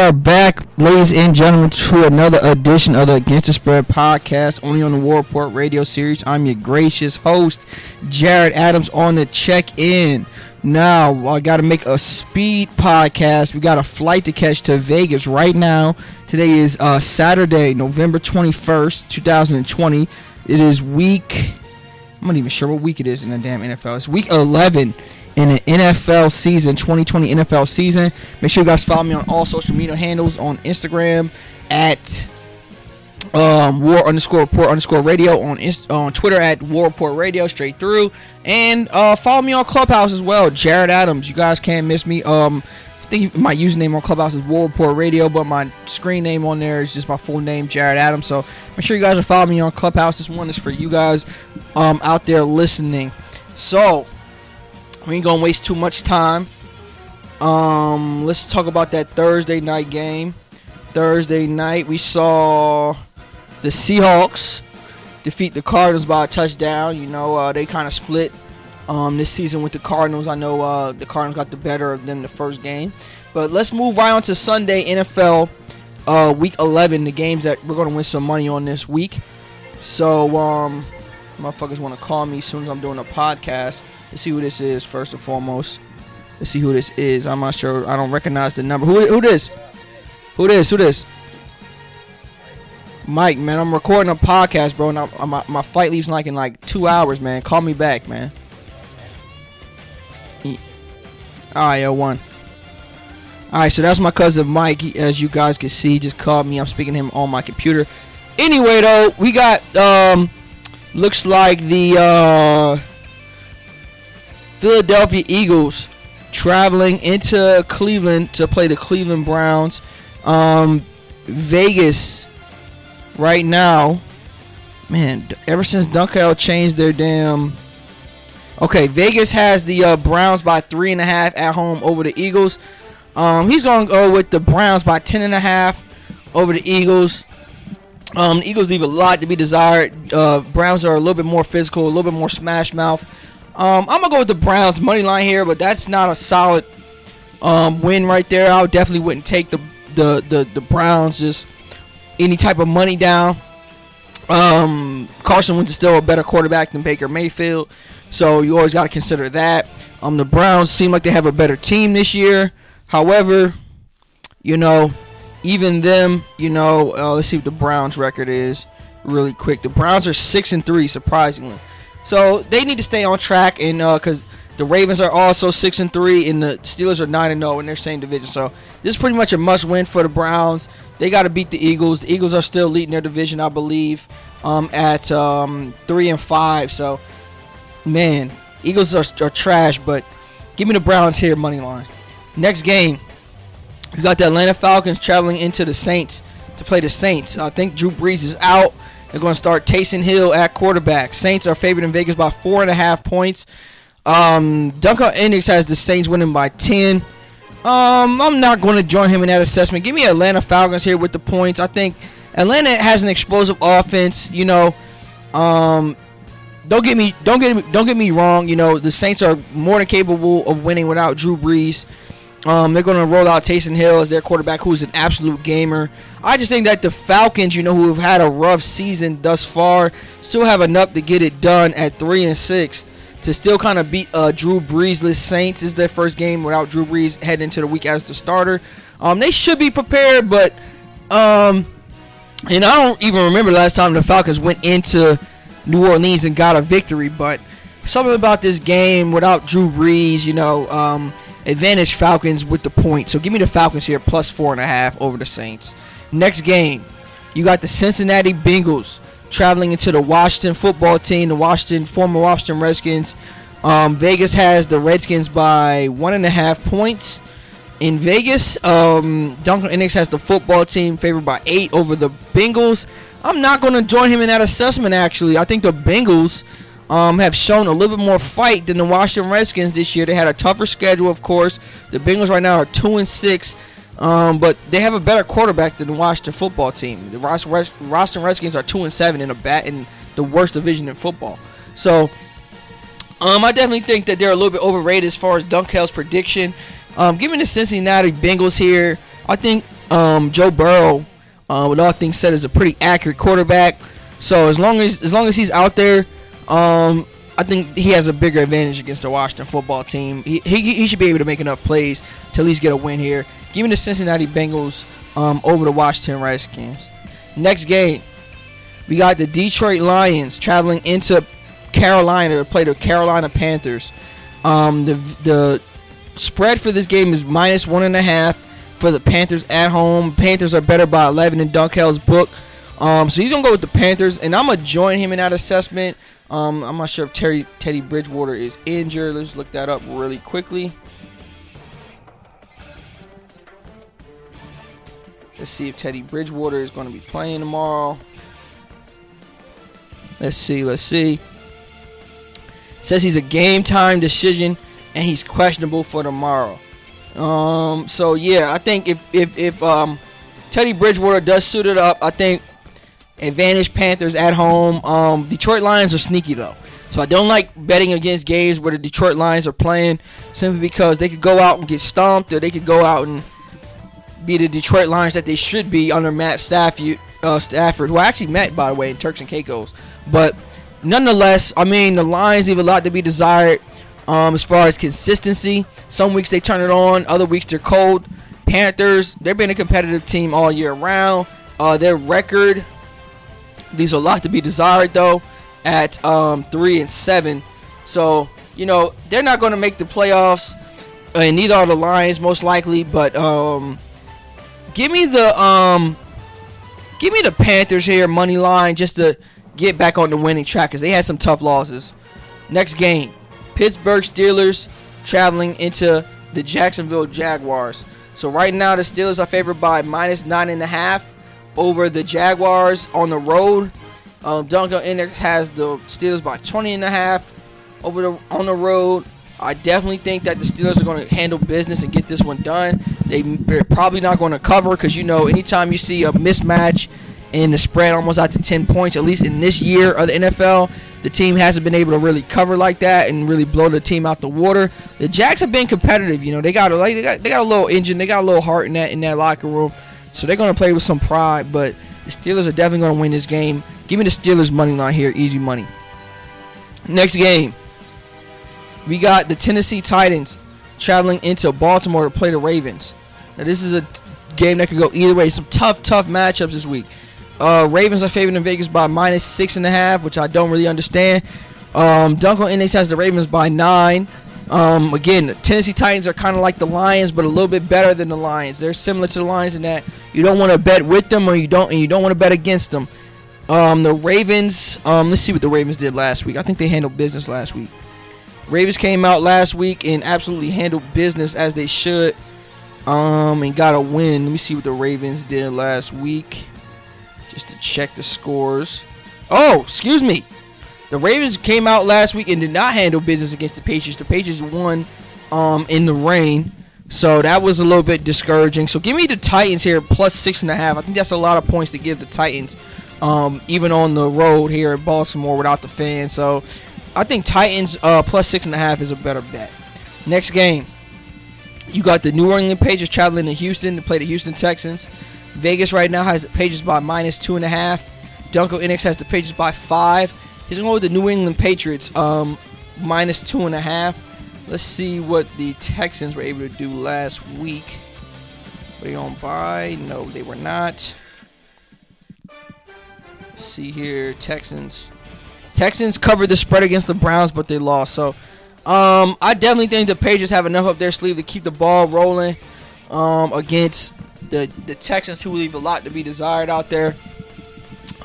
are back, ladies and gentlemen, to another edition of the Against the Spread podcast, only on the War Report radio series. I'm your gracious host, Jared Adams, on the check in. Now, I got to make a speed podcast. We got a flight to catch to Vegas right now. Today is uh, Saturday, November 21st, 2020. It is week, I'm not even sure what week it is in the damn NFL. It's week 11 in the NFL season, 2020 NFL season. Make sure you guys follow me on all social media handles on Instagram at um, War underscore Report underscore Radio on Inst- on Twitter at War Report Radio straight through, and uh, follow me on Clubhouse as well, Jared Adams. You guys can't miss me. Um, I think my username on Clubhouse is War Report Radio, but my screen name on there is just my full name, Jared Adams. So make sure you guys are following me on Clubhouse. This one is for you guys um, out there listening. So we ain't gonna waste too much time. Um, let's talk about that Thursday night game. Thursday night, we saw the Seahawks defeat the Cardinals by a touchdown. You know, uh, they kind of split um, this season with the Cardinals. I know uh, the Cardinals got the better of them the first game. But let's move right on to Sunday NFL uh, Week 11, the games that we're going to win some money on this week. So, um, motherfuckers want to call me as soon as I'm doing a podcast. Let's see who this is first and foremost. Let's see who this is. I'm not sure. I don't recognize the number. Who, who this? Who this? Who this? Mike, man, I'm recording a podcast, bro. And I, my my flight leaves like in like two hours, man. Call me back, man. All right, yo, one. All right, so that's my cousin Mike. He, as you guys can see, just called me. I'm speaking to him on my computer. Anyway, though, we got um, looks like the uh, Philadelphia Eagles traveling into Cleveland to play the Cleveland Browns. Um, Vegas right now, man, ever since Dunkel changed their damn. Okay, Vegas has the uh, Browns by three and a half at home over the Eagles. Um, he's going to go with the Browns by ten and a half over the Eagles. Um, the Eagles leave a lot to be desired. Uh, Browns are a little bit more physical, a little bit more smash mouth. Um, I'm gonna go with the Browns money line here, but that's not a solid um, win right there. I definitely wouldn't take the the the, the Browns just any type of money down. Um, Carson Wentz is still a better quarterback than Baker Mayfield, so you always got to consider that. Um, the Browns seem like they have a better team this year. However, you know, even them, you know, uh, let's see what the Browns record is really quick. The Browns are six and three, surprisingly. So they need to stay on track, and because uh, the Ravens are also six and three, and the Steelers are nine and zero in their same division. So this is pretty much a must-win for the Browns. They got to beat the Eagles. The Eagles are still leading their division, I believe, um, at um, three and five. So man, Eagles are, are trash, but give me the Browns here, money line. Next game, we got the Atlanta Falcons traveling into the Saints to play the Saints. I think Drew Brees is out. They're going to start Taysom Hill at quarterback. Saints are favored in Vegas by four and a half points. Um, Dunkel Index has the Saints winning by 10. Um, I'm not going to join him in that assessment. Give me Atlanta Falcons here with the points. I think Atlanta has an explosive offense. You know, um, don't get me don't get don't get me wrong. You know, the Saints are more than capable of winning without Drew Brees. Um, they're going to roll out Taysom Hill as their quarterback, who's an absolute gamer. I just think that the Falcons, you know, who have had a rough season thus far, still have enough to get it done at three and six to still kind of beat uh, Drew Breesless Saints. This is their first game without Drew Brees heading into the week as the starter. Um, they should be prepared, but um, and I don't even remember last time the Falcons went into New Orleans and got a victory. But something about this game without Drew Brees, you know. Um, advantage Falcons with the point. So give me the Falcons here plus four and a half over the Saints. Next game, you got the Cincinnati Bengals traveling into the Washington football team, the Washington former Washington Redskins. Um, Vegas has the Redskins by one and a half points. In Vegas, um, Dunkel Index has the football team favored by eight over the Bengals. I'm not going to join him in that assessment. Actually, I think the Bengals um, have shown a little bit more fight than the Washington Redskins this year. They had a tougher schedule, of course. The Bengals right now are two and six, um, but they have a better quarterback than the Washington football team. The Washington Redskins are two and seven in a bat in the worst division in football. So, um, I definitely think that they're a little bit overrated as far as Dunkel's prediction. Um, give me the Cincinnati Bengals here. I think um, Joe Burrow, uh, with all things said, is a pretty accurate quarterback. So as long as as long as he's out there, um, I think he has a bigger advantage against the Washington football team. He, he, he should be able to make enough plays to at least get a win here. Give me the Cincinnati Bengals um, over the Washington Redskins. Next game, we got the Detroit Lions traveling into Carolina to play the Carolina Panthers. Um, the the spread for this game is minus one and a half for the Panthers at home. Panthers are better by 11 in Dunkel's book. Um, so he's gonna go with the Panthers, and I'm gonna join him in that assessment. Um, I'm not sure if Terry Teddy Bridgewater is injured. Let's look that up really quickly. Let's see if Teddy Bridgewater is going to be playing tomorrow. Let's see. Let's see. says he's a game time decision and he's questionable for tomorrow. Um, so yeah, I think if if if um, Teddy Bridgewater does suit it up, I think advantage Panthers at home. Um, Detroit Lions are sneaky though, so I don't like betting against games where the Detroit Lions are playing simply because they could go out and get stomped, or they could go out and be the Detroit Lions that they should be under Matt Stafford. Uh, Stafford, who I actually met by the way in Turks and Caicos, but nonetheless, I mean the Lions leave a lot to be desired. Um, as far as consistency, some weeks they turn it on, other weeks they're cold. Panthers, they've been a competitive team all year round. Uh, their record leaves a lot to be desired though, at um, three and seven. So you know they're not going to make the playoffs, and neither are the Lions most likely. But um, give me the um, give me the Panthers here money line just to get back on the winning track because they had some tough losses. Next game, Pittsburgh Steelers traveling into the Jacksonville Jaguars. So right now the Steelers are favored by minus nine and a half over the Jaguars on the road. Um, Dunkel Index has the Steelers by 20 and a half over the on the road. I definitely think that the Steelers are going to handle business and get this one done. They, they're probably not going to cover because you know anytime you see a mismatch in the spread almost out to 10 points, at least in this year of the NFL, the team hasn't been able to really cover like that and really blow the team out the water. The Jacks have been competitive. You know, they got a like they got they got a little engine, they got a little heart in that in that locker room. So they're going to play with some pride. But the Steelers are definitely going to win this game. Give me the Steelers money line here, easy money. Next game, we got the Tennessee Titans traveling into Baltimore to play the Ravens. Now this is a game that could go either way. Some tough, tough matchups this week. Uh, Ravens are favored in Vegas by minus six and a half, which I don't really understand. Um, Dunkel Index has the Ravens by nine. Um, again, Tennessee Titans are kind of like the Lions, but a little bit better than the Lions. They're similar to the Lions in that you don't want to bet with them, or you don't, and you don't want to bet against them. Um, the Ravens. Um, let's see what the Ravens did last week. I think they handled business last week. Ravens came out last week and absolutely handled business as they should, um, and got a win. Let me see what the Ravens did last week just to check the scores. Oh, excuse me. The Ravens came out last week and did not handle business against the Patriots. The Patriots won um, in the rain. So that was a little bit discouraging. So give me the Titans here plus six and a half. I think that's a lot of points to give the Titans, um, even on the road here in Baltimore without the fans. So I think Titans uh, plus six and a half is a better bet. Next game, you got the New Orleans Patriots traveling to Houston to play the Houston Texans. Vegas right now has the Patriots by minus two and a half. Dunkel Index has the Patriots by five. He's going with the New England Patriots um, minus two and a half. Let's see what the Texans were able to do last week. Were they on by? No, they were not. Let's see here, Texans. Texans covered the spread against the Browns, but they lost. So, um, I definitely think the Patriots have enough up their sleeve to keep the ball rolling um, against the the Texans, who leave a lot to be desired out there.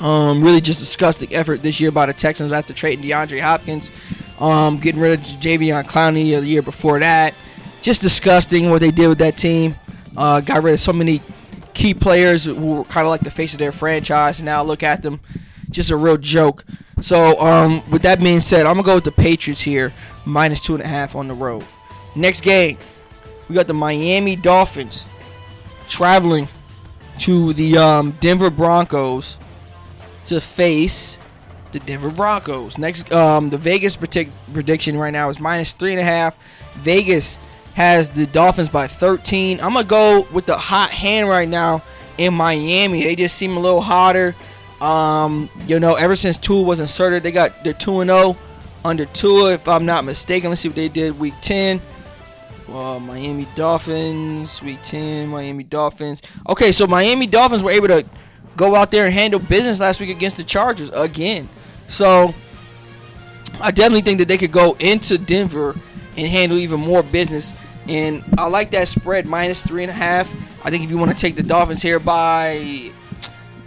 Um, really just disgusting effort this year by the Texans after trading DeAndre Hopkins, um, getting rid of Jadeveon Clowney the year before that. Just disgusting what they did with that team. Uh, got rid of so many key players who were kind of like the face of their franchise. And now look at them, just a real joke. So um, with that being said, I'm gonna go with the Patriots here, minus two and a half on the road. Next game, we got the Miami Dolphins traveling to the um, Denver Broncos to face the Denver Broncos. Next, um, the Vegas predict- prediction right now is minus three and a half. Vegas has the Dolphins by 13. I'm gonna go with the hot hand right now in Miami. They just seem a little hotter. Um, you know, ever since Tua was inserted, they got they're two and zero under Tua, if I'm not mistaken. Let's see what they did week 10. Uh, Miami Dolphins, week 10, Miami Dolphins. Okay, so Miami Dolphins were able to go out there and handle business last week against the Chargers again. So I definitely think that they could go into Denver and handle even more business. And I like that spread minus three and a half. I think if you want to take the Dolphins here by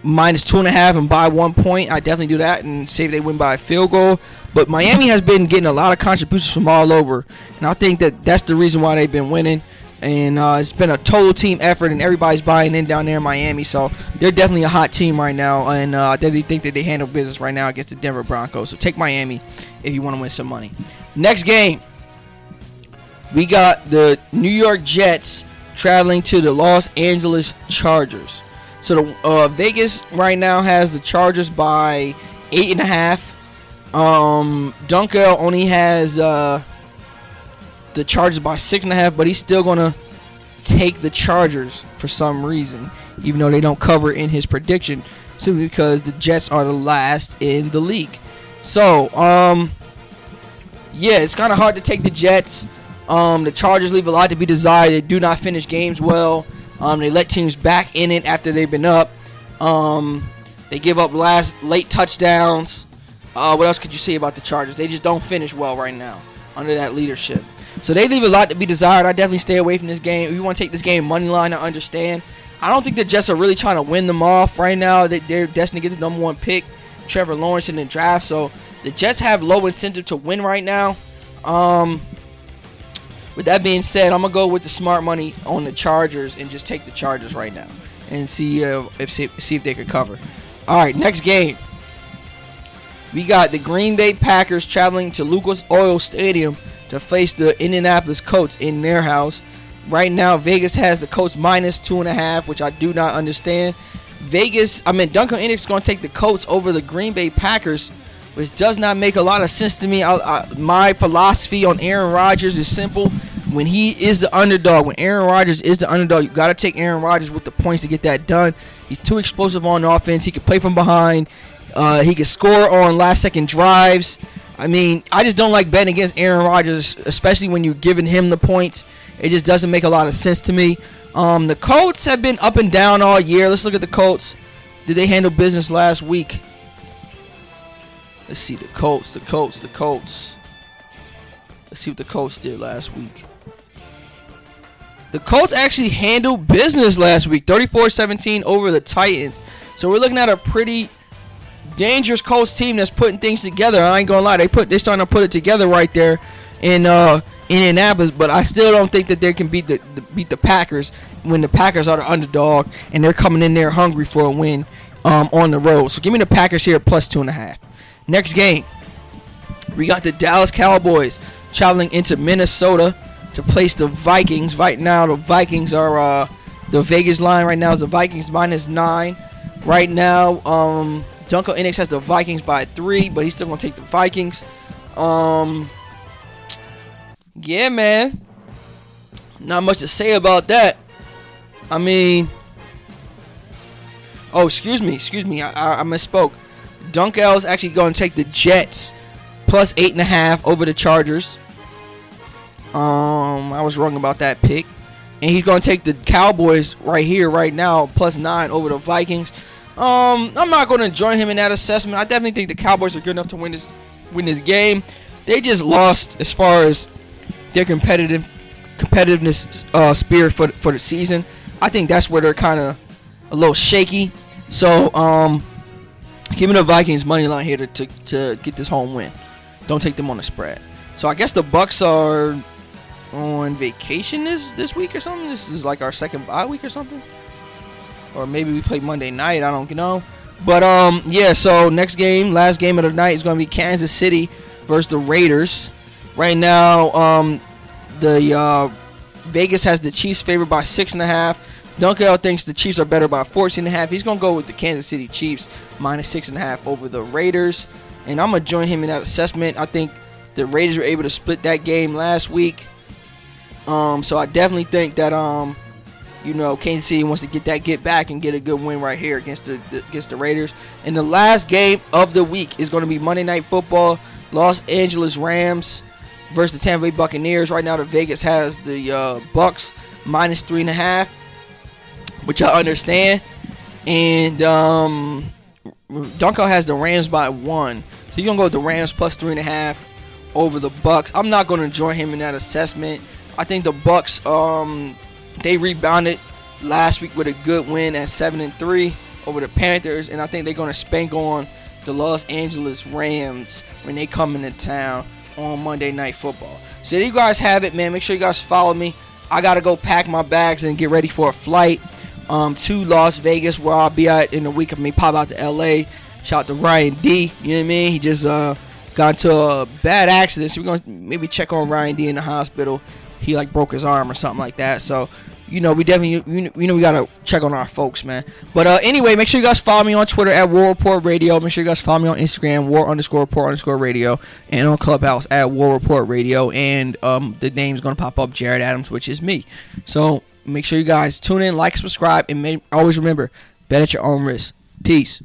minus two and a half and by one point, I definitely do that and say they win by a field goal. But Miami has been getting a lot of contributions from all over, and I think that that's the reason why they've been winning. And uh, it's been a total team effort, and everybody's buying in down there in Miami. So they're definitely a hot team right now, and uh, I definitely think that they handle business right now against the Denver Broncos. So take Miami if you want to win some money. Next game, we got the New York Jets traveling to the Los Angeles Chargers. So the uh, Vegas right now has the Chargers by eight and a half. Um, Dunkel only has uh, the Chargers by six and a half, but he's still gonna take the Chargers for some reason, even though they don't cover in his prediction, simply because the Jets are the last in the league. So, um, yeah, it's kind of hard to take the Jets. Um, the Chargers leave a lot to be desired. They do not finish games well. Um, they let teams back in it after they've been up. Um, they give up last late touchdowns. Uh, what else could you say about the Chargers? They just don't finish well right now under that leadership. So they leave a lot to be desired. I definitely stay away from this game. If you want to take this game money line, I understand. I don't think the Jets are really trying to win them off right now. They, they're destined to get the number one pick, Trevor Lawrence in the draft. So the Jets have low incentive to win right now. Um, with that being said, I'm gonna go with the smart money on the Chargers and just take the Chargers right now and see uh, if see, see if they could cover. All right, next game. We got the Green Bay Packers traveling to Lucas Oil Stadium to face the Indianapolis Colts in their house. Right now, Vegas has the Colts minus two and a half, which I do not understand. Vegas, I mean, Dunkel Index is going to take the Colts over the Green Bay Packers, which does not make a lot of sense to me. I, I, my philosophy on Aaron Rodgers is simple. When he is the underdog, when Aaron Rodgers is the underdog, you got to take Aaron Rodgers with the points to get that done. He's too explosive on offense. He can play from behind. Uh, he can score on last second drives. I mean, I just don't like betting against Aaron Rodgers, especially when you're giving him the points. It just doesn't make a lot of sense to me. Um, the Colts have been up and down all year. Let's look at the Colts. Did they handle business last week? Let's see the Colts, the Colts, the Colts. Let's see what the Colts did last week. The Colts actually handled business last week, 34-17 over the Titans. So we're looking at a pretty dangerous Colts team that's putting things together. I ain't gonna lie, they put they're starting to put it together right there in uh, Indianapolis. But I still don't think that they can beat the, the, beat the Packers when the Packers are the underdog and they're coming in there hungry for a win um, on the road. So give me the Packers here plus two and a half. Next game, we got the Dallas Cowboys traveling into Minnesota to place the Vikings. Right now, the Vikings are uh, the Vegas line right now is the Vikings minus nine. Right now, um, Dunkel Index has the Vikings by three, but he's still gonna take the Vikings. Um, yeah, man. Not much to say about that. I mean, oh, excuse me, excuse me, I, I, I misspoke. Dunkel is actually going to take the Jets plus eight and a half over the Chargers. Um, I was wrong about that pick. And he's going to take the Cowboys right here, right now, plus nine over the Vikings. Um, I'm not going to join him in that assessment. I definitely think the Cowboys are good enough to win this win this game. They just lost as far as their competitive competitiveness uh, spirit for for the season. I think that's where they're kind of a little shaky. So, um, give me the Vikings money line here to, to, to get this home win. Don't take them on the spread. So I guess the Bucks are on vacation this this week or something. This is like our second bye week or something. Or maybe we play Monday night. I don't know. But um, yeah. So next game, last game of the night is going to be Kansas City versus the Raiders. Right now, um, the uh, Vegas has the Chiefs favored by six and a half. Dunkel thinks the Chiefs are better by 14 and a half. He's going to go with the Kansas City Chiefs minus six and a half over the Raiders. And I'm going to join him in that assessment. I think the Raiders were able to split that game last week. Um, so I definitely think that um, you know, Kansas City wants to get that get back and get a good win right here against the, the against the Raiders. And the last game of the week is going to be Monday Night Football. Los Angeles Rams versus the Tampa Bay Buccaneers. Right now, the Vegas has the uh, Bucks minus three and a half, which I understand. And um, Dunkel has the Rams by one, so you're gonna go with the Rams plus three and a half over the Bucks. I'm not gonna join him in that assessment. I think the Bucks um, they rebounded last week with a good win at seven and three over the Panthers, and I think they're gonna spank on the Los Angeles Rams when they come into town on Monday Night Football. So there you guys have it, man. Make sure you guys follow me. I gotta go pack my bags and get ready for a flight um, to Las Vegas, where I'll be at in a week. I mean, pop out to LA. Shout out to Ryan D. You know what I mean? He just uh, got into a bad accident, so we're gonna maybe check on Ryan D in the hospital. He like broke his arm or something like that. So you know, we definitely, you know, we gotta check on our folks, man. But uh, anyway, make sure you guys follow me on Twitter at War Report Radio. Make sure you guys follow me on Instagram, War underscore Report underscore Radio, and on Clubhouse at War Report Radio. And um, the name's gonna pop up, Jared Adams, which is me. So make sure you guys tune in, like, subscribe, and may, always remember, bet at your own risk. Peace.